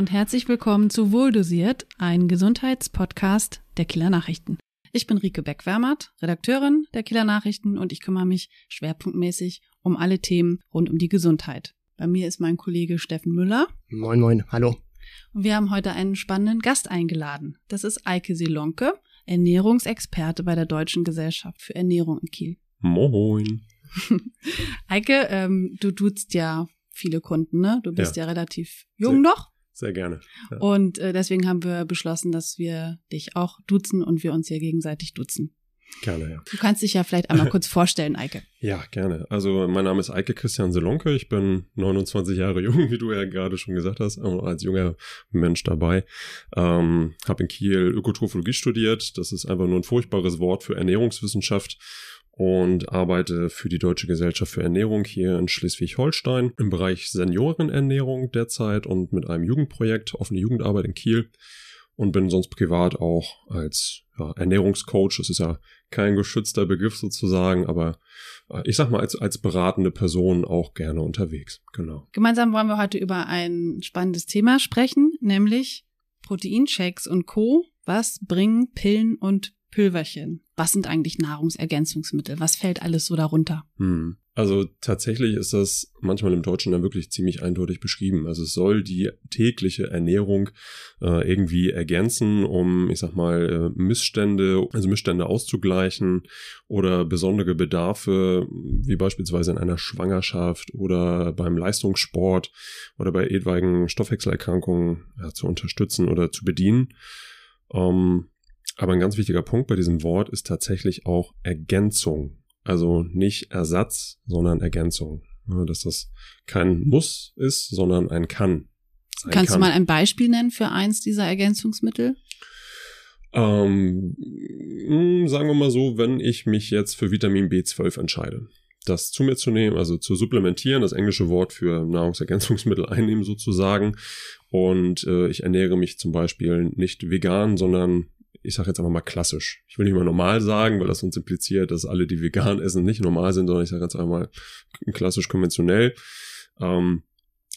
Und herzlich willkommen zu Wohldosiert, ein Gesundheitspodcast der Kieler Nachrichten. Ich bin Rike Beck-Wermert, Redakteurin der Kieler Nachrichten und ich kümmere mich schwerpunktmäßig um alle Themen rund um die Gesundheit. Bei mir ist mein Kollege Steffen Müller. Moin, moin, hallo. Und wir haben heute einen spannenden Gast eingeladen. Das ist Eike Silonke, Ernährungsexperte bei der Deutschen Gesellschaft für Ernährung in Kiel. Moin. Eike, ähm, du duzt ja viele Kunden, ne? Du bist ja, Ja. relativ jung Sehr- noch. Sehr gerne. Ja. Und äh, deswegen haben wir beschlossen, dass wir dich auch duzen und wir uns hier gegenseitig duzen. Gerne, ja. Du kannst dich ja vielleicht einmal kurz vorstellen, Eike. Ja, gerne. Also mein Name ist Eike Christian Selonke. Ich bin 29 Jahre jung, wie du ja gerade schon gesagt hast, als junger Mensch dabei. Ähm, habe in Kiel Ökotrophologie studiert. Das ist einfach nur ein furchtbares Wort für Ernährungswissenschaft und arbeite für die Deutsche Gesellschaft für Ernährung hier in Schleswig-Holstein im Bereich Seniorenernährung derzeit und mit einem Jugendprojekt, offene Jugendarbeit in Kiel und bin sonst privat auch als ja, Ernährungscoach, das ist ja kein geschützter Begriff sozusagen, aber äh, ich sag mal als, als beratende Person auch gerne unterwegs. Genau. Gemeinsam wollen wir heute über ein spannendes Thema sprechen, nämlich Proteinshakes und Co. Was bringen Pillen und Pülverchen? Was sind eigentlich Nahrungsergänzungsmittel? Was fällt alles so darunter? Hm. Also tatsächlich ist das manchmal im Deutschen dann wirklich ziemlich eindeutig beschrieben. Also es soll die tägliche Ernährung äh, irgendwie ergänzen, um, ich sag mal, äh, Missstände, also Missstände auszugleichen oder besondere Bedarfe, wie beispielsweise in einer Schwangerschaft oder beim Leistungssport oder bei etwaigen Stoffwechselerkrankungen ja, zu unterstützen oder zu bedienen. Ähm, aber ein ganz wichtiger Punkt bei diesem Wort ist tatsächlich auch Ergänzung. Also nicht Ersatz, sondern Ergänzung. Ja, dass das kein Muss ist, sondern ein Kann. sein Kannst kann. du mal ein Beispiel nennen für eins dieser Ergänzungsmittel? Ähm, mh, sagen wir mal so, wenn ich mich jetzt für Vitamin B12 entscheide, das zu mir zu nehmen, also zu supplementieren, das englische Wort für Nahrungsergänzungsmittel einnehmen sozusagen. Und äh, ich ernähre mich zum Beispiel nicht vegan, sondern ich sage jetzt einfach mal klassisch. Ich will nicht mal normal sagen, weil das uns impliziert, dass alle, die vegan essen, nicht normal sind, sondern ich sage jetzt einfach mal klassisch konventionell. Ähm,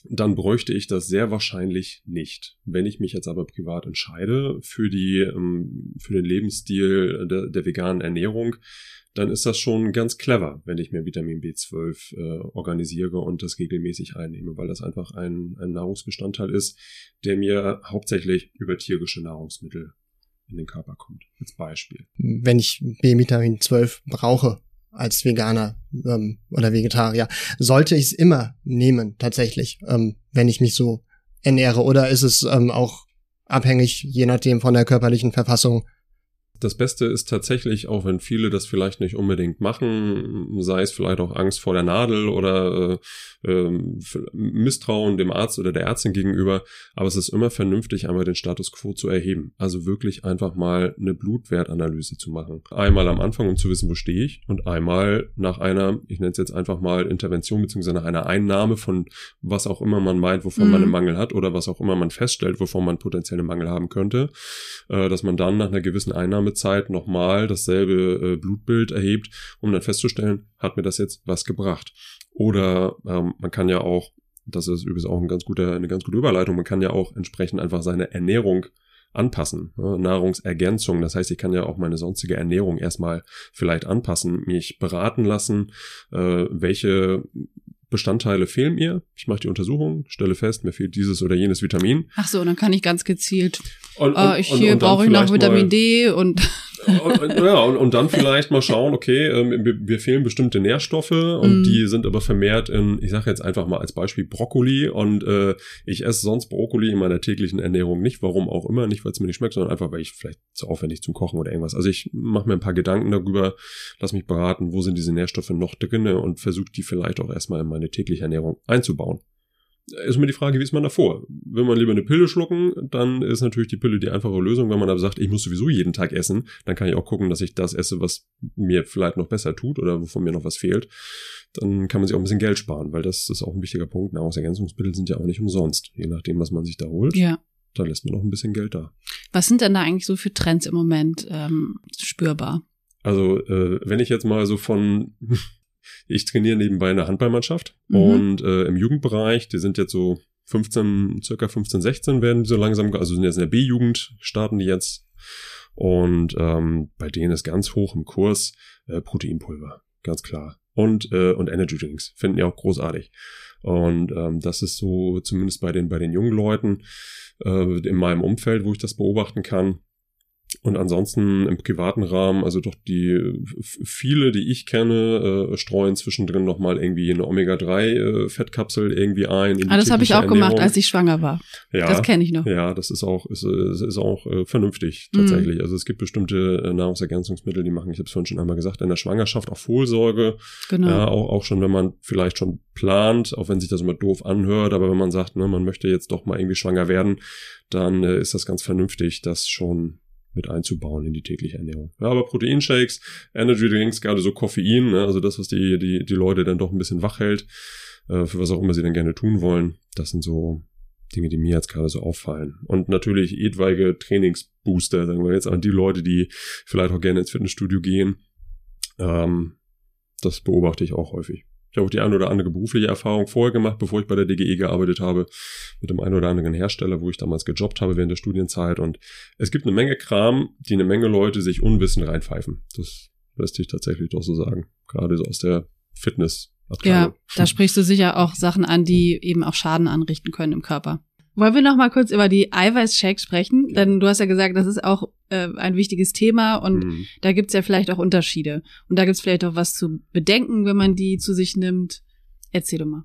dann bräuchte ich das sehr wahrscheinlich nicht. Wenn ich mich jetzt aber privat entscheide für die, ähm, für den Lebensstil der, der veganen Ernährung, dann ist das schon ganz clever, wenn ich mir Vitamin B12 äh, organisiere und das regelmäßig einnehme, weil das einfach ein, ein Nahrungsbestandteil ist, der mir hauptsächlich über tierische Nahrungsmittel in den Körper kommt. Als Beispiel. Wenn ich B-Vitamin 12 brauche als Veganer ähm, oder Vegetarier, sollte ich es immer nehmen, tatsächlich, ähm, wenn ich mich so ernähre? Oder ist es ähm, auch abhängig, je nachdem von der körperlichen Verfassung? Das Beste ist tatsächlich, auch wenn viele das vielleicht nicht unbedingt machen, sei es vielleicht auch Angst vor der Nadel oder äh, ähm, Misstrauen dem Arzt oder der Ärztin gegenüber, aber es ist immer vernünftig, einmal den Status quo zu erheben. Also wirklich einfach mal eine Blutwertanalyse zu machen. Einmal am Anfang, um zu wissen, wo stehe ich, und einmal nach einer, ich nenne es jetzt einfach mal Intervention beziehungsweise nach einer Einnahme von was auch immer man meint, wovon Mhm. man einen Mangel hat oder was auch immer man feststellt, wovon man potenziell einen Mangel haben könnte, äh, dass man dann nach einer gewissen Einnahmezeit nochmal dasselbe äh, Blutbild erhebt, um dann festzustellen, hat mir das jetzt was gebracht. Oder ähm, man kann ja auch, das ist übrigens auch ein ganz guter, eine ganz gute Überleitung, man kann ja auch entsprechend einfach seine Ernährung anpassen, ne? Nahrungsergänzung. Das heißt, ich kann ja auch meine sonstige Ernährung erstmal vielleicht anpassen, mich beraten lassen, äh, welche Bestandteile fehlen mir. Ich mache die Untersuchung, stelle fest, mir fehlt dieses oder jenes Vitamin. Ach so, dann kann ich ganz gezielt. Und, äh, ich, hier brauche ich noch Vitamin D und und, und, ja, und, und dann vielleicht mal schauen, okay, ähm, wir, wir fehlen bestimmte Nährstoffe und Mm. die sind aber vermehrt in, ich sage jetzt einfach mal als Beispiel Brokkoli und äh, ich esse sonst Brokkoli in meiner täglichen Ernährung nicht, warum auch immer, nicht weil es mir nicht schmeckt, sondern einfach weil ich vielleicht zu aufwendig zum Kochen oder irgendwas. Also ich mache mir ein paar Gedanken darüber, lass mich beraten, wo sind diese Nährstoffe noch drinne und versuche die vielleicht auch erstmal in meine tägliche Ernährung einzubauen. Ist mir die Frage, wie ist man davor? Will man lieber eine Pille schlucken, dann ist natürlich die Pille die einfache Lösung. Wenn man aber sagt, ich muss sowieso jeden Tag essen, dann kann ich auch gucken, dass ich das esse, was mir vielleicht noch besser tut oder wovon mir noch was fehlt. Dann kann man sich auch ein bisschen Geld sparen, weil das ist auch ein wichtiger Punkt. Nahrungsergänzungsmittel sind ja auch nicht umsonst. Je nachdem, was man sich da holt, ja. da lässt man noch ein bisschen Geld da. Was sind denn da eigentlich so für Trends im Moment ähm, spürbar? Also, äh, wenn ich jetzt mal so von, ich trainiere nebenbei eine Handballmannschaft Mhm. und äh, im Jugendbereich, die sind jetzt so 15, circa 15, 16 werden die so langsam, also sind jetzt in der B-Jugend, starten die jetzt. Und ähm, bei denen ist ganz hoch im Kurs äh, Proteinpulver, ganz klar. Und, äh, und Energy Drinks, finden die auch großartig. Und ähm, das ist so, zumindest bei den, bei den jungen Leuten äh, in meinem Umfeld, wo ich das beobachten kann, und ansonsten im privaten Rahmen, also doch die viele, die ich kenne, äh, streuen zwischendrin nochmal irgendwie eine Omega-3-Fettkapsel äh, irgendwie ein. ah, das habe ich auch Ernährung. gemacht, als ich schwanger war. Ja, das kenne ich noch. Ja, das ist auch, ist, ist auch äh, vernünftig tatsächlich. Mhm. Also es gibt bestimmte äh, Nahrungsergänzungsmittel, die machen, ich habe es vorhin schon einmal gesagt, in der Schwangerschaft auch Vorsorge. Genau. Ja, auch, auch schon, wenn man vielleicht schon plant, auch wenn sich das immer doof anhört, aber wenn man sagt, ne, man möchte jetzt doch mal irgendwie schwanger werden, dann äh, ist das ganz vernünftig, das schon mit einzubauen in die tägliche Ernährung. Ja, aber Proteinshakes, Energy Drinks, gerade so Koffein, ne, also das, was die, die, die Leute dann doch ein bisschen wach hält, äh, für was auch immer sie dann gerne tun wollen, das sind so Dinge, die mir jetzt gerade so auffallen. Und natürlich etwaige Trainingsbooster, sagen wir jetzt an die Leute, die vielleicht auch gerne ins Fitnessstudio gehen. Ähm, das beobachte ich auch häufig. Ich habe auch die ein oder andere berufliche Erfahrung vorher gemacht, bevor ich bei der DGE gearbeitet habe, mit dem einen oder anderen Hersteller, wo ich damals gejobbt habe während der Studienzeit. Und es gibt eine Menge Kram, die eine Menge Leute sich unwissend reinpfeifen. Das lässt sich tatsächlich doch so sagen. Gerade so aus der Fitness. Ja, da sprichst du sicher auch Sachen an, die eben auch Schaden anrichten können im Körper. Wollen wir noch mal kurz über die Eiweißshakes sprechen? Ja. Denn du hast ja gesagt, das ist auch äh, ein wichtiges Thema und mhm. da gibt's ja vielleicht auch Unterschiede. Und da gibt's vielleicht auch was zu bedenken, wenn man die zu sich nimmt. Erzähl doch mal.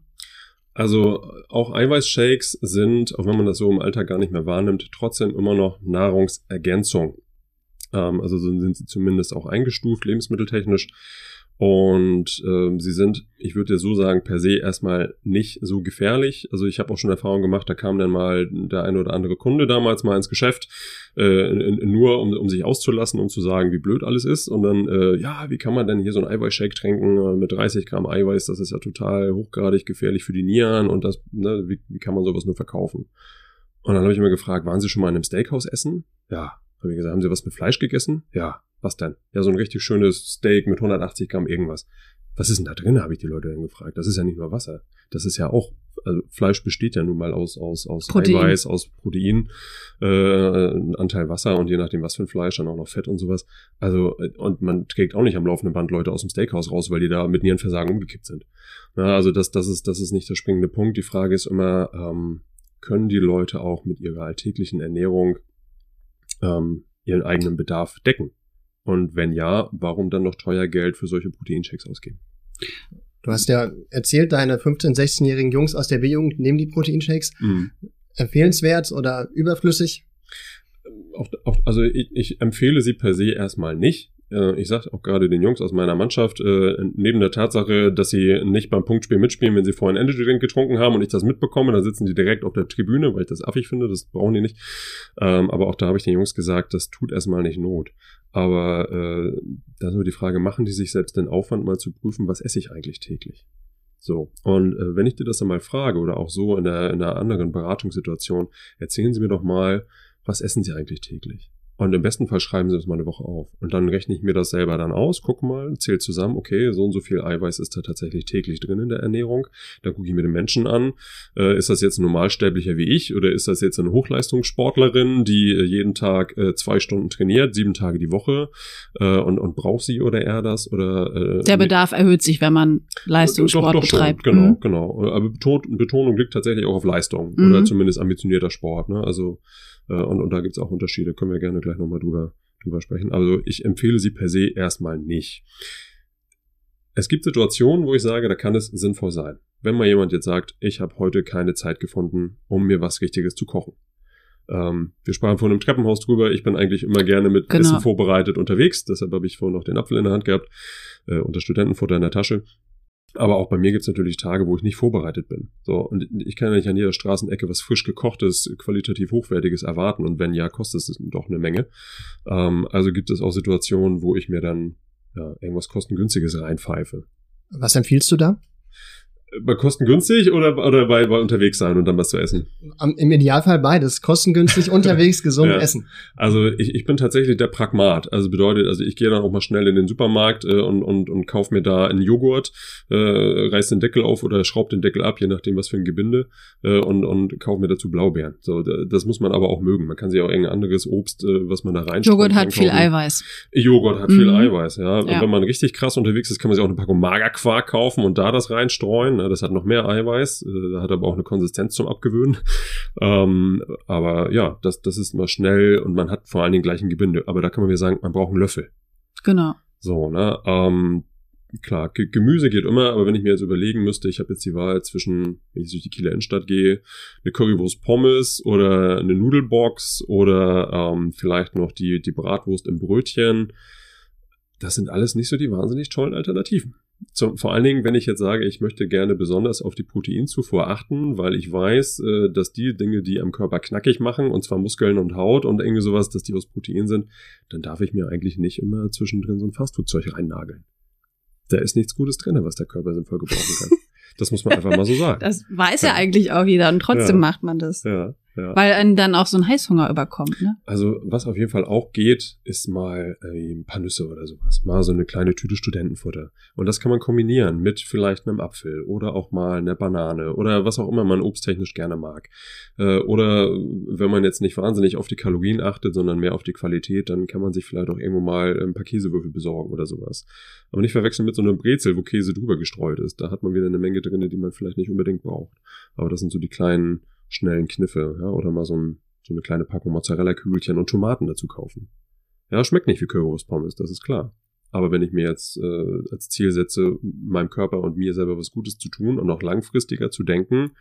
Also auch Eiweißshakes sind, auch wenn man das so im Alltag gar nicht mehr wahrnimmt, trotzdem immer noch Nahrungsergänzung. Ähm, also so sind sie zumindest auch eingestuft, lebensmitteltechnisch. Und äh, sie sind, ich würde so sagen, per se erstmal nicht so gefährlich. Also ich habe auch schon Erfahrung gemacht, da kam dann mal der eine oder andere Kunde damals mal ins Geschäft, äh, nur um, um sich auszulassen, um zu sagen, wie blöd alles ist. Und dann, äh, ja, wie kann man denn hier so ein Eiweißshake trinken äh, mit 30 Gramm Eiweiß? Das ist ja total hochgradig gefährlich für die Nieren und das, ne, wie, wie kann man sowas nur verkaufen? Und dann habe ich immer gefragt, waren Sie schon mal in einem Steakhouse essen? Ja. Habe ich gesagt, haben Sie was mit Fleisch gegessen? Ja. Was denn? Ja, so ein richtig schönes Steak mit 180 Gramm irgendwas. Was ist denn da drin, habe ich die Leute dann gefragt. Das ist ja nicht nur Wasser. Das ist ja auch, also Fleisch besteht ja nun mal aus, aus, aus Protein. Eiweiß, aus Protein, äh, ein Anteil Wasser und je nachdem, was für ein Fleisch, dann auch noch Fett und sowas. Also, und man trägt auch nicht am laufenden Band Leute aus dem Steakhouse raus, weil die da mit Nierenversagen umgekippt sind. Ja, also das, das ist, das ist nicht der springende Punkt. Die Frage ist immer, ähm, können die Leute auch mit ihrer alltäglichen Ernährung ähm, ihren eigenen Bedarf decken? Und wenn ja, warum dann noch teuer Geld für solche Proteinshakes ausgeben? Du hast ja erzählt, deine 15-, 16-jährigen Jungs aus der B-Jugend nehmen die Proteinshakes. Mhm. Empfehlenswert oder überflüssig? Auch, auch, also ich, ich empfehle sie per se erstmal nicht. Äh, ich sage auch gerade den Jungs aus meiner Mannschaft, äh, neben der Tatsache, dass sie nicht beim Punktspiel mitspielen, wenn sie vorhin Energy Drink getrunken haben und ich das mitbekomme, dann sitzen die direkt auf der Tribüne, weil ich das affig finde, das brauchen die nicht. Ähm, aber auch da habe ich den Jungs gesagt, das tut erstmal nicht Not. Aber äh, da ist nur die Frage, machen die sich selbst den Aufwand, mal zu prüfen, was esse ich eigentlich täglich? So, und äh, wenn ich dir das dann mal frage oder auch so in, der, in einer anderen Beratungssituation, erzählen Sie mir doch mal, was essen Sie eigentlich täglich? Und im besten Fall schreiben sie das mal eine Woche auf. Und dann rechne ich mir das selber dann aus, gucke mal, zähle zusammen, okay, so und so viel Eiweiß ist da tatsächlich täglich drin in der Ernährung. Dann gucke ich mir den Menschen an. Äh, ist das jetzt ein Normalsterblicher wie ich oder ist das jetzt eine Hochleistungssportlerin, die äh, jeden Tag äh, zwei Stunden trainiert, sieben Tage die Woche äh, und, und braucht sie oder er das? Oder, äh, der Bedarf erhöht sich, wenn man Leistungssport doch, doch betreibt. Schon. Genau, mhm. genau. Aber Betonung liegt tatsächlich auch auf Leistung mhm. oder zumindest ambitionierter Sport. Ne? Also äh, und, und da gibt's auch Unterschiede, können wir gerne gleich nochmal drüber, drüber sprechen. Also ich empfehle sie per se erstmal nicht. Es gibt Situationen, wo ich sage, da kann es sinnvoll sein. Wenn mal jemand jetzt sagt, ich habe heute keine Zeit gefunden, um mir was Richtiges zu kochen. Ähm, wir sprachen vor einem Treppenhaus drüber. Ich bin eigentlich immer gerne mit genau. Essen vorbereitet unterwegs. Deshalb habe ich vorhin noch den Apfel in der Hand gehabt äh, und das Studentenfutter in der Tasche. Aber auch bei mir gibt es natürlich Tage, wo ich nicht vorbereitet bin. So, und ich kann ja nicht an jeder Straßenecke was frisch gekochtes, qualitativ hochwertiges erwarten. Und wenn ja, kostet es doch eine Menge. Ähm, also gibt es auch Situationen, wo ich mir dann ja, irgendwas kostengünstiges reinpfeife. Was empfiehlst du da? Bei kostengünstig oder, oder bei, bei unterwegs sein und dann was zu essen? Am, Im Idealfall beides. Kostengünstig, unterwegs, gesund Ja. essen. Also ich, ich bin tatsächlich der Pragmat. Also bedeutet, also ich gehe dann auch mal schnell in den Supermarkt äh, und, und, und kauf mir da einen Joghurt, äh, reiß den Deckel auf oder schraub den Deckel ab, je nachdem was für ein Gebinde, äh, und, und kauf mir dazu Blaubeeren. So, da- das muss man aber auch mögen. Man kann sich auch irgendein anderes Obst, äh, was man da rein Joghurt hat viel Eiweiß. Joghurt hat viel Mhm. Eiweiß, ja. Und Ja. wenn man richtig krass unterwegs ist, kann man sich auch eine Packung Magerquark kaufen und da das reinstreuen. Ne? Das hat noch mehr Eiweiß, äh, hat aber auch eine Konsistenz zum Abgewöhnen. Ähm, aber ja, das, das ist immer schnell und man hat vor allen Dingen gleich ein Gebinde. Aber da kann man wieder sagen, man braucht einen Löffel. Genau. So, ne? Ähm, klar, Ge Gemüse geht immer, aber wenn ich mir jetzt überlegen müsste, ich habe jetzt die Wahl zwischen, wenn ich durch die Kieler Innenstadt gehe, eine Currywurst Pommes oder eine Nudelbox oder ähm, vielleicht noch die, die Bratwurst im Brötchen. Das sind alles nicht so die wahnsinnig tollen Alternativen. Zum, vor allen Dingen, wenn ich jetzt sage, ich möchte gerne besonders auf die Proteinzufuhr achten, weil ich weiß, äh, dass die Dinge, die am Körper knackig machen, und zwar Muskeln und Haut und irgendwie sowas, dass die aus Protein sind, dann darf ich mir eigentlich nicht immer zwischendrin so ein Fastfood-Zeug reinnageln. Da ist nichts Gutes drin, was der Körper sinnvoll gebrauchen kann. Das muss man einfach mal so sagen. Das weiß ja, Ja. eigentlich auch jeder und trotzdem Ja. macht man das. ja, ja. Weil einen dann auch so ein Heißhunger überkommt, ne? Also, was auf jeden Fall auch geht, ist mal äh, ein paar Nüsse oder sowas. Mal so eine kleine Tüte Studentenfutter. Und das kann man kombinieren mit vielleicht einem Apfel oder auch mal einer Banane oder was auch immer man obsttechnisch gerne mag. Äh, oder wenn man jetzt nicht wahnsinnig auf die Kalorien achtet, sondern mehr auf die Qualität, dann kann man sich vielleicht auch irgendwo mal ein paar Käsewürfel besorgen oder sowas. Aber nicht verwechseln mit so einer Brezel, wo Käse drüber gestreut ist. Da hat man wieder eine Menge drin, die man vielleicht nicht unbedingt braucht. Aber das sind so die kleinen, schnellen Kniffe. Ja? Oder mal so, ein, so eine kleine Packung Mozzarella-Kügelchen und Tomaten dazu kaufen. Ja, schmeckt nicht wie Currywurst-Pommes, das ist klar. Aber wenn ich mir jetzt äh, als Ziel setze, meinem Körper und mir selber was Gutes zu tun und auch langfristiger zu denken,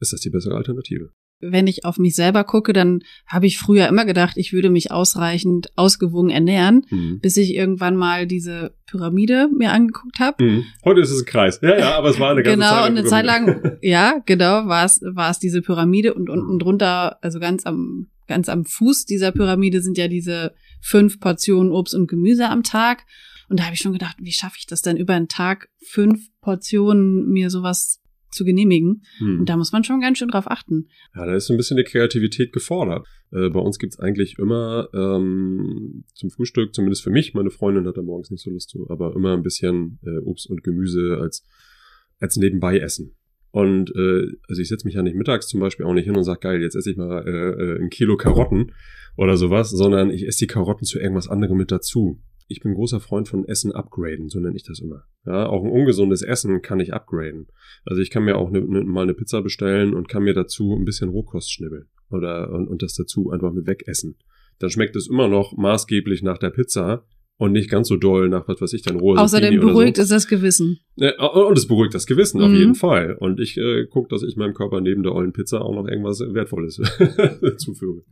ist das die bessere Alternative. Wenn ich auf mich selber gucke, dann habe ich früher immer gedacht, ich würde mich ausreichend ausgewogen ernähren, Mhm. bis ich irgendwann mal diese Pyramide mir angeguckt habe. Mhm. Heute ist es ein Kreis. Ja, ja, aber es war eine ganze Genau, Zeit und eine lang- Zeit lang, ja, genau, war es, war es diese Pyramide und unten drunter, also ganz am, ganz am Fuß dieser Pyramide sind ja diese fünf Portionen Obst und Gemüse am Tag. Und da habe ich schon gedacht, wie schaffe ich das denn über einen Tag fünf Portionen mir sowas zu genehmigen? Mhm. Und da muss man schon ganz schön drauf achten. Ja, da ist so ein bisschen die Kreativität gefordert. Äh, bei uns gibt's eigentlich immer ähm, zum Frühstück, zumindest für mich, meine Freundin hat da morgens nicht so Lust zu, aber immer ein bisschen äh, Obst und Gemüse als, als nebenbei essen. Und äh, also ich setze mich ja nicht mittags zum Beispiel auch nicht hin und sage, geil, jetzt esse ich mal äh, äh, ein Kilo Karotten oder sowas, sondern ich esse die Karotten zu irgendwas anderem mit dazu. Ich bin großer Freund von Essen upgraden, so nenne ich das immer. Ja, auch ein ungesundes Essen kann ich upgraden. Also ich kann mir auch ne, ne, mal eine Pizza bestellen und kann mir dazu ein bisschen Rohkost schnibbeln oder und, und das dazu einfach mit wegessen. Dann schmeckt es immer noch maßgeblich nach der Pizza und nicht ganz so doll nach was weiß ich dann rohe Außerdem Zucchini oder beruhigt so. es das Gewissen. Ja, und es beruhigt das Gewissen auf Mhm. jeden Fall. Und ich äh, gucke, dass ich meinem Körper neben der ollen Pizza auch noch irgendwas Wertvolles zufüge.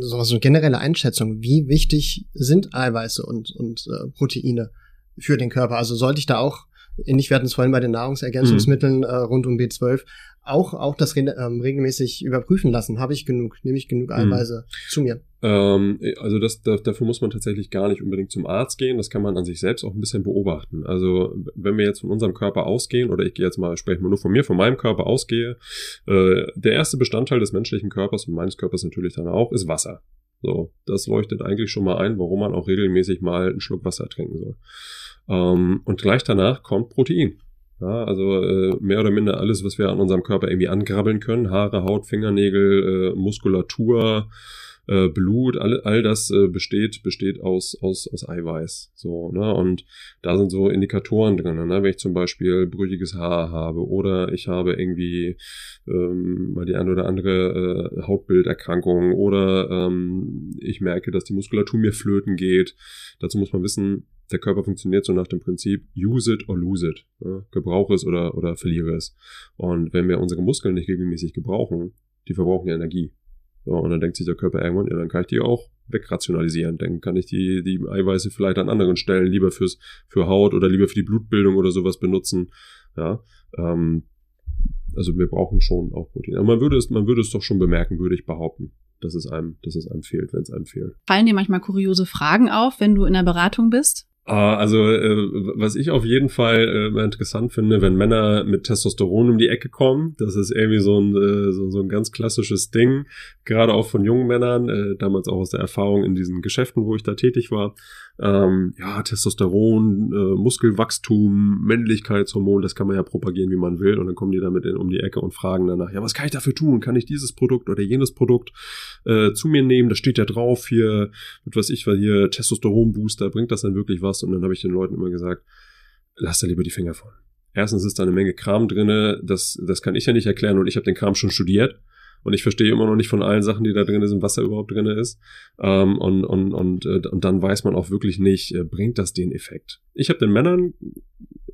So so eine generelle Einschätzung. Wie wichtig sind Eiweiße und, und äh, Proteine für den Körper? Also sollte ich da auch, ähnlich wir hatten es vorhin bei den Nahrungsergänzungsmitteln äh, rund um B12, auch, auch das re ähm, regelmäßig überprüfen lassen. Habe ich genug? Nehme ich genug Mhm. Eiweiße zu mir? Ähm, also das, da, dafür muss man tatsächlich gar nicht unbedingt zum Arzt gehen. Das kann man an sich selbst auch ein bisschen beobachten. Also wenn wir jetzt von unserem Körper ausgehen, oder ich gehe jetzt mal, spreche mal nur von mir, von meinem Körper ausgehe, äh, der erste Bestandteil des menschlichen Körpers und meines Körpers natürlich dann auch, ist Wasser. So, das leuchtet eigentlich schon mal ein, warum man auch regelmäßig mal einen Schluck Wasser trinken soll. Ähm, und gleich danach kommt Protein. Ja, also äh, mehr oder minder alles, was wir an unserem Körper irgendwie angrabbeln können. Haare, Haut, Fingernägel, äh, Muskulatur, äh, Blut, all, all das äh, besteht, besteht aus, aus, aus Eiweiß. So, ne? Und da sind so Indikatoren drin, ne? wenn ich zum Beispiel brüchiges Haar habe oder ich habe irgendwie ähm, mal die eine oder andere äh, Hautbilderkrankung oder ähm, ich merke, dass die Muskulatur mir flöten geht. Dazu muss man wissen, der Körper funktioniert so nach dem Prinzip use it or lose it. Ja? Gebrauche es oder, oder verliere es. Und wenn wir unsere Muskeln nicht regelmäßig gebrauchen, die verbrauchen ja Energie. So, und dann denkt sich der Körper irgendwann, ja, dann kann ich die auch wegrationalisieren. Dann kann ich die, die Eiweiße vielleicht an anderen Stellen lieber fürs, für Haut oder lieber für die Blutbildung oder sowas benutzen. Ja, ähm, also wir brauchen schon auch Protein. Aber man würde es, man würde es doch schon bemerken, würde ich behaupten, dass es einem, dass es einem fehlt, wenn es einem fehlt. Fallen dir manchmal kuriose Fragen auf, wenn du in der Beratung bist? Ah, also, äh, was ich auf jeden Fall äh, interessant finde, wenn Männer mit Testosteron um die Ecke kommen, das ist irgendwie so ein, äh, so, so ein ganz klassisches Ding, gerade auch von jungen Männern, äh, damals auch aus der Erfahrung in diesen Geschäften, wo ich da tätig war. Ähm, ja, Testosteron, äh, Muskelwachstum, Männlichkeitshormon, das kann man ja propagieren, wie man will. Und dann kommen die damit in, um die Ecke und fragen danach, ja, was kann ich dafür tun? Kann ich dieses Produkt oder jenes Produkt äh, zu mir nehmen? Da steht ja drauf hier, was ich, weil hier Testosteron-Booster, bringt das dann wirklich was? Und dann habe ich den Leuten immer gesagt, lass da lieber die Finger von. Erstens ist da eine Menge Kram drinne, das, das kann ich ja nicht erklären und ich habe den Kram schon studiert. Und ich verstehe immer noch nicht von allen Sachen, die da drin sind, was da überhaupt drin ist. Ähm, und, und, und, äh, und dann weiß man auch wirklich nicht, äh, bringt das den Effekt. Ich habe den Männern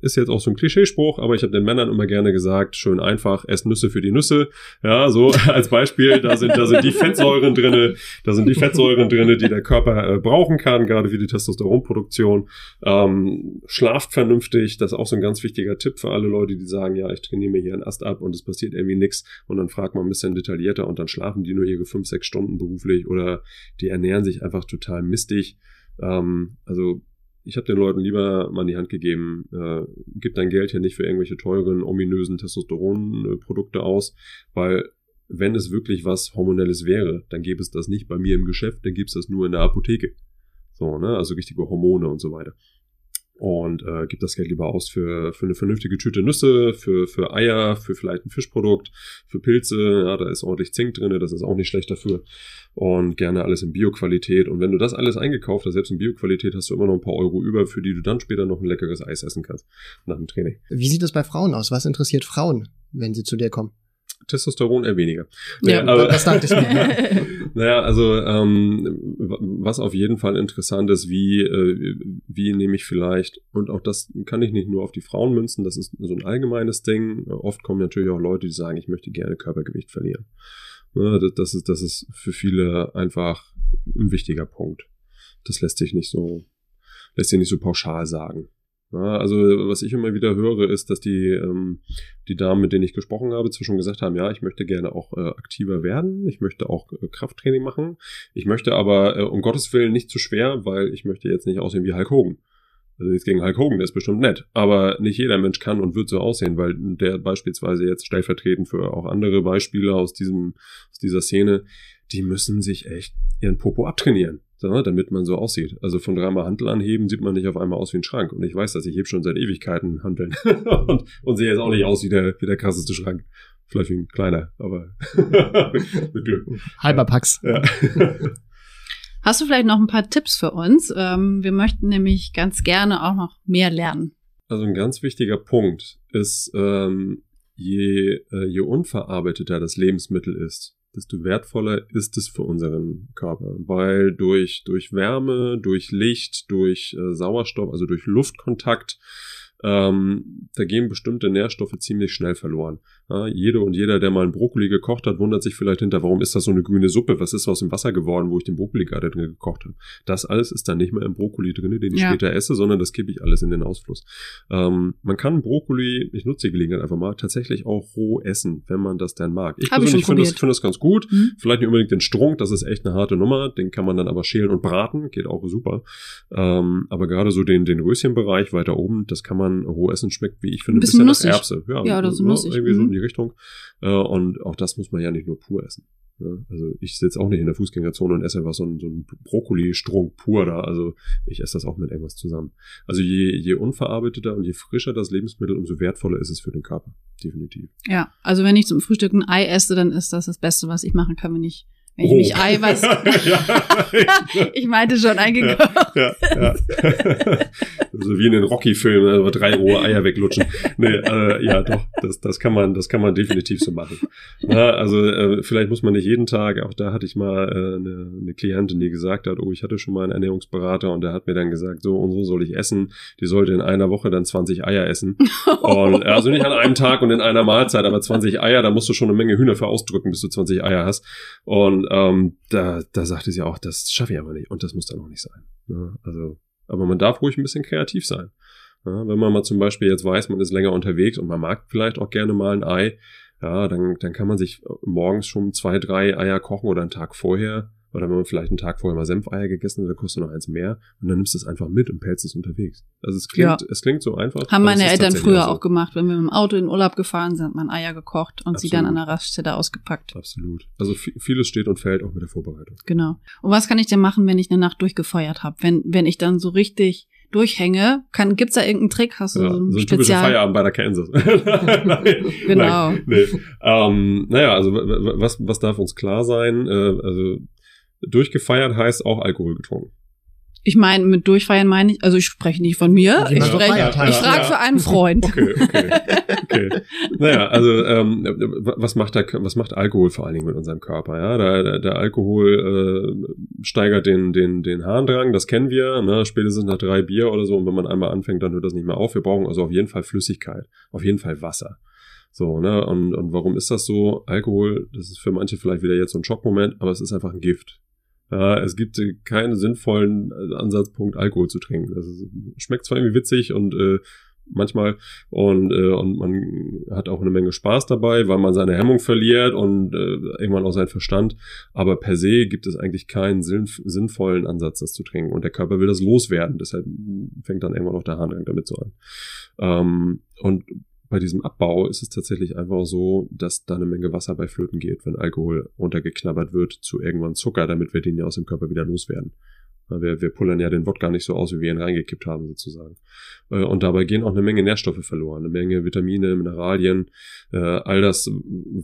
ist jetzt auch so ein Klischeespruch, aber ich habe den Männern immer gerne gesagt, schön einfach, esst Nüsse für die Nüsse. Ja, so als Beispiel, da sind, da sind die Fettsäuren drinne, da sind die Fettsäuren drinne, die der Körper äh, brauchen kann, gerade für die Testosteronproduktion. Ähm, schlaft vernünftig, das ist auch so ein ganz wichtiger Tipp für alle Leute, die sagen, ja, ich trainiere mir hier einen Ast ab und es passiert irgendwie nichts und dann fragt man ein bisschen detaillierter und dann schlafen die nur ihre fünf, sechs Stunden beruflich oder die ernähren sich einfach total mistig. Ähm, also ich habe den Leuten lieber mal in die Hand gegeben, äh, gib dein Geld hier nicht für irgendwelche teuren, ominösen Testosteronprodukte aus, weil wenn es wirklich was Hormonelles wäre, dann gäbe es das nicht bei mir im Geschäft, dann gäbe es das nur in der Apotheke. So, ne? Also richtige Hormone und so weiter und äh, gibt das Geld lieber aus für, für eine vernünftige Tüte Nüsse, für, für Eier, für vielleicht ein Fischprodukt, für Pilze, ja, da ist ordentlich Zink drin, das ist auch nicht schlecht dafür und gerne alles in Bioqualität und wenn du das alles eingekauft hast, selbst in Bioqualität, hast du immer noch ein paar Euro über, für die du dann später noch ein leckeres Eis essen kannst nach dem Training. Wie sieht das bei Frauen aus? Was interessiert Frauen, wenn sie zu dir kommen? Testosteron eher weniger. Ja, naja, aber, das dachte ich mir. naja, also ähm, was auf jeden Fall interessant ist, wie, äh, wie nehme ich vielleicht, und auch das kann ich nicht nur auf die Frauen münzen, das ist so ein allgemeines Ding. Oft kommen natürlich auch Leute, die sagen, ich möchte gerne Körpergewicht verlieren. Ja, das, das, ist, das ist für viele einfach ein wichtiger Punkt. Das lässt sich nicht so, lässt sich nicht so pauschal sagen. Ja, also was ich immer wieder höre, ist, dass die, ähm, die Damen, mit denen ich gesprochen habe, zwischen gesagt haben, ja, ich möchte gerne auch äh, aktiver werden, ich möchte auch äh, Krafttraining machen, ich möchte aber äh, um Gottes Willen nicht zu schwer, weil ich möchte jetzt nicht aussehen wie Hulk Hogan. Also nichts gegen Hulk Hogan, der ist bestimmt nett, aber nicht jeder Mensch kann und wird so aussehen, weil der beispielsweise jetzt stellvertretend für auch andere Beispiele aus diesem, aus dieser Szene, die müssen sich echt ihren Popo abtrainieren damit man so aussieht. Also von dreimal Handel anheben sieht man nicht auf einmal aus wie ein Schrank. Und ich weiß, dass ich heb schon seit Ewigkeiten Handeln und, und sehe jetzt auch nicht aus wie der, wie der krasseste Schrank. Vielleicht wie ein kleiner, aber mit Glück. Halber Pax. Ja. Hast du vielleicht noch ein paar Tipps für uns? Ähm, wir möchten nämlich ganz gerne auch noch mehr lernen. Also ein ganz wichtiger Punkt ist, ähm, je, äh, je unverarbeiteter das Lebensmittel ist, desto wertvoller ist es für unseren Körper, weil durch, durch Wärme, durch Licht, durch äh, Sauerstoff, also durch Luftkontakt, ähm, da gehen bestimmte Nährstoffe ziemlich schnell verloren. Ja, jede und jeder, der mal einen Brokkoli gekocht hat, wundert sich vielleicht hinter, warum ist das so eine grüne Suppe? Was ist aus dem Wasser geworden, wo ich den Brokkoli gerade drin gekocht habe? Das alles ist dann nicht mehr im Brokkoli drin, den ich ja. später esse, sondern das gebe ich alles in den Ausfluss. Ähm, man kann Brokkoli, ich nutze die Gelegenheit einfach mal, tatsächlich auch roh essen, wenn man das dann mag. Ich Hab persönlich finde das, find das ganz gut. Mhm. Vielleicht nicht unbedingt den Strunk, das ist echt eine harte Nummer. Den kann man dann aber schälen und braten, geht auch super. Ähm, aber gerade so den, den Röschenbereich weiter oben, das kann man roh essen, schmeckt, wie ich finde, ein bisschen, bisschen nach Erbse. Ja, ja oder so, nussig. Irgendwie mhm. so in die Richtung. Äh, und auch das muss man ja nicht nur pur essen. Also ich sitze auch nicht in der Fußgängerzone und esse einfach so einen, so einen Brokkoli-Strunk pur da. Also ich esse das auch mit irgendwas zusammen. Also je, je unverarbeiteter und je frischer das Lebensmittel, umso wertvoller ist es für den Körper. Definitiv. Ja, also wenn ich zum Frühstück ein Ei esse, dann ist das das Beste, was ich machen kann, wenn ich wenn ich oh. mich Eiweiß. ich meinte schon eingekocht. Ja, ja, ja. so wie in den Rocky-Filmen, also drei rohe Eier weglutschen. Nee, äh, ja, doch, das, das kann man, das kann man definitiv so machen. Ja, also äh, vielleicht muss man nicht jeden Tag, auch da hatte ich mal äh, eine, eine Klientin, die gesagt hat, oh, ich hatte schon mal einen Ernährungsberater und der hat mir dann gesagt, so und so soll ich essen. Die sollte in einer Woche dann 20 Eier essen. Und also nicht an einem Tag und in einer Mahlzeit, aber 20 Eier, da musst du schon eine Menge Hühner für ausdrücken, bis du 20 Eier hast. Und ähm, da, da sagte sie auch, das schaffe ich aber nicht und das muss dann auch nicht sein. Ja, also, aber man darf ruhig ein bisschen kreativ sein. Ja, wenn man mal zum Beispiel jetzt weiß, man ist länger unterwegs und man mag vielleicht auch gerne mal ein Ei, ja, dann, dann kann man sich morgens schon zwei, drei Eier kochen oder einen Tag vorher Oder wenn man vielleicht einen Tag vorher mal Senfeier gegessen hat, dann kostet noch eins mehr und dann nimmst du es einfach mit und pelzt es unterwegs. Also es klingt, Ja. es klingt so einfach. Haben meine Eltern früher so. auch gemacht. Wenn wir mit dem Auto in Urlaub gefahren sind, hat man Eier gekocht und sie dann an Absolut. der Raststätte ausgepackt. Absolut. Also vi- vieles steht und fällt auch mit der Vorbereitung. Genau. Und was kann ich denn machen, wenn ich eine Nacht durchgefeuert habe? Wenn, wenn ich dann so richtig durchhänge, kann, gibt's da irgendeinen Trick? Hast du Ja, so so ein typischer? Feierabend bei der Kansas. Nein, Genau. Nein, nee. ähm, naja, also was, was darf uns klar sein? Äh, also durchgefeiert heißt auch Alkohol getrunken. Ich meine, mit Durchfeiern meine ich, also ich spreche nicht von mir, ich spreche, feiert halt. ich frage Ja. für einen Freund. Okay, okay, okay. Naja, also ähm, was macht der, was macht Alkohol vor allen Dingen mit unserem Körper? Ja, der, der, der Alkohol äh, steigert den den den Harndrang, das kennen wir. Ne? Spätestens nach drei Bier oder so und wenn man einmal anfängt, dann hört das nicht mehr auf. Wir brauchen also auf jeden Fall Flüssigkeit, auf jeden Fall Wasser. So, ne, und, und warum ist das so? Alkohol, das ist für manche vielleicht wieder jetzt so ein Schockmoment, aber es ist einfach ein Gift. Ja, es gibt äh, keinen sinnvollen äh, Ansatzpunkt, Alkohol zu trinken. Das ist, schmeckt zwar irgendwie witzig und äh, manchmal und, äh, und man hat auch eine Menge Spaß dabei, weil man seine Hemmung verliert und äh, irgendwann auch seinen Verstand. Aber per se gibt es eigentlich keinen sinn, sinnvollen Ansatz, das zu trinken. Und der Körper will das loswerden. Deshalb fängt dann irgendwann auch der Harndrang damit so an. Ähm, und bei diesem Abbau ist es tatsächlich einfach so, dass da eine Menge Wasser bei Flöten geht, wenn Alkohol runtergeknabbert wird zu irgendwann Zucker, damit wir den ja aus dem Körper wieder loswerden. Wir, wir pullern ja den Wodka nicht so aus, wie wir ihn reingekippt haben, sozusagen. Äh, Und dabei gehen auch eine Menge Nährstoffe verloren, eine Menge Vitamine, Mineralien, äh, all das,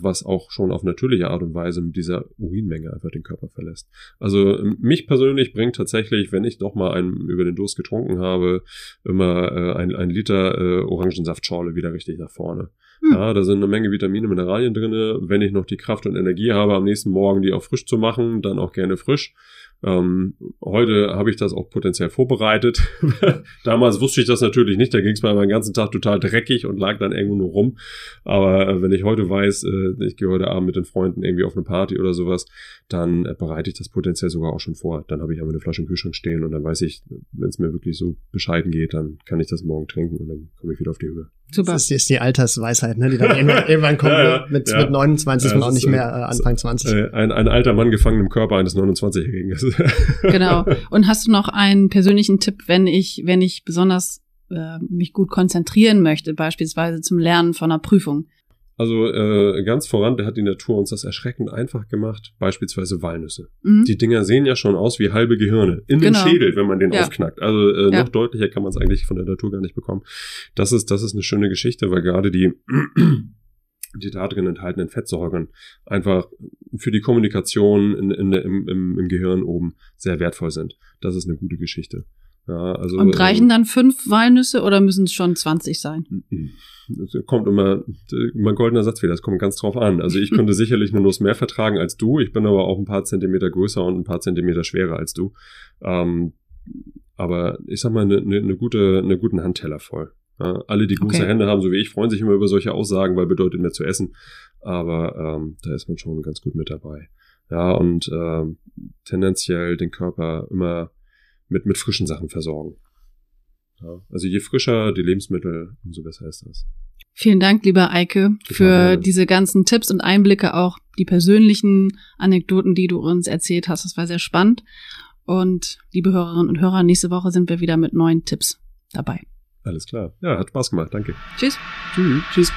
was auch schon auf natürliche Art und Weise mit dieser Urinmenge einfach den Körper verlässt. Also ähm, mich persönlich bringt tatsächlich, wenn ich doch mal einen über den Durst getrunken habe, immer äh, ein, ein Liter Orangensaftschorle wieder richtig nach vorne. Hm. Ja, da sind eine Menge Vitamine, Mineralien drinne. Wenn ich noch die Kraft und Energie habe, am nächsten Morgen die auch frisch zu machen, dann auch gerne frisch. Ähm, heute habe ich das auch potenziell vorbereitet. Damals wusste ich das natürlich nicht. Da ging es mir den ganzen Tag total dreckig und lag dann irgendwo nur rum. Aber äh, wenn ich heute weiß, äh, ich gehe heute Abend mit den Freunden irgendwie auf eine Party oder sowas, dann äh, bereite ich das potenziell sogar auch schon vor. Dann habe ich aber eine Flasche im Kühlschrank stehen und dann weiß ich, wenn es mir wirklich so bescheiden geht, dann kann ich das morgen trinken und dann komme ich wieder auf die Höhe. Super. Das ist, ist die Altersweisheit, ne, die dann irgendwann, irgendwann kommt. Ja, ja, ne? mit, ja. mit 29 ist Ja, man auch nicht ist, mehr äh, äh, Anfang 20. Äh, ein, ein alter Mann gefangen im Körper eines 29-Jährigen. Genau. Und hast du noch einen persönlichen Tipp, wenn ich, wenn ich besonders äh, mich gut konzentrieren möchte, beispielsweise zum Lernen von einer Prüfung? Also äh, ganz voran, der hat die Natur uns das erschreckend einfach gemacht, beispielsweise Walnüsse. Mhm. Die Dinger sehen ja schon aus wie halbe Gehirne in Genau. dem Schädel, wenn man den Ja. aufknackt. Also äh, Ja. noch deutlicher kann man es eigentlich von der Natur gar nicht bekommen. Das ist, das ist eine schöne Geschichte, weil gerade die die da drin enthaltenen Fettsäuren einfach für die Kommunikation in, in, im, im, im Gehirn oben sehr wertvoll sind. Das ist eine gute Geschichte. Ja, also, Und reichen ähm, dann fünf Walnüsse oder müssen es schon 20 sein? es kommt immer, mein goldener Satz wieder, das kommt ganz drauf an. Also ich könnte sicherlich eine Nuss mehr vertragen als du, ich bin aber auch ein paar Zentimeter größer und ein paar Zentimeter schwerer als du. Ähm, aber ich sag mal, eine, eine, eine gute, eine guten Handteller voll. Ja, alle, die große Okay. Hände haben, so wie ich, freuen sich immer über solche Aussagen, weil bedeutet mehr zu essen. Aber ähm, da ist man schon ganz gut mit dabei. Ja, und ähm, tendenziell den Körper immer mit, mit frischen Sachen versorgen. Ja, also je frischer die Lebensmittel, umso besser ist das. Vielen Dank, lieber Eike, für gerne. diese ganzen Tipps und Einblicke, auch die persönlichen Anekdoten, die du uns erzählt hast. Das war sehr spannend. Und liebe Hörerinnen und Hörer, nächste Woche sind wir wieder mit neuen Tipps dabei. Alles klar. Ja, hat Spaß gemacht. Danke. Tschüss. Tschüss. Tschüss.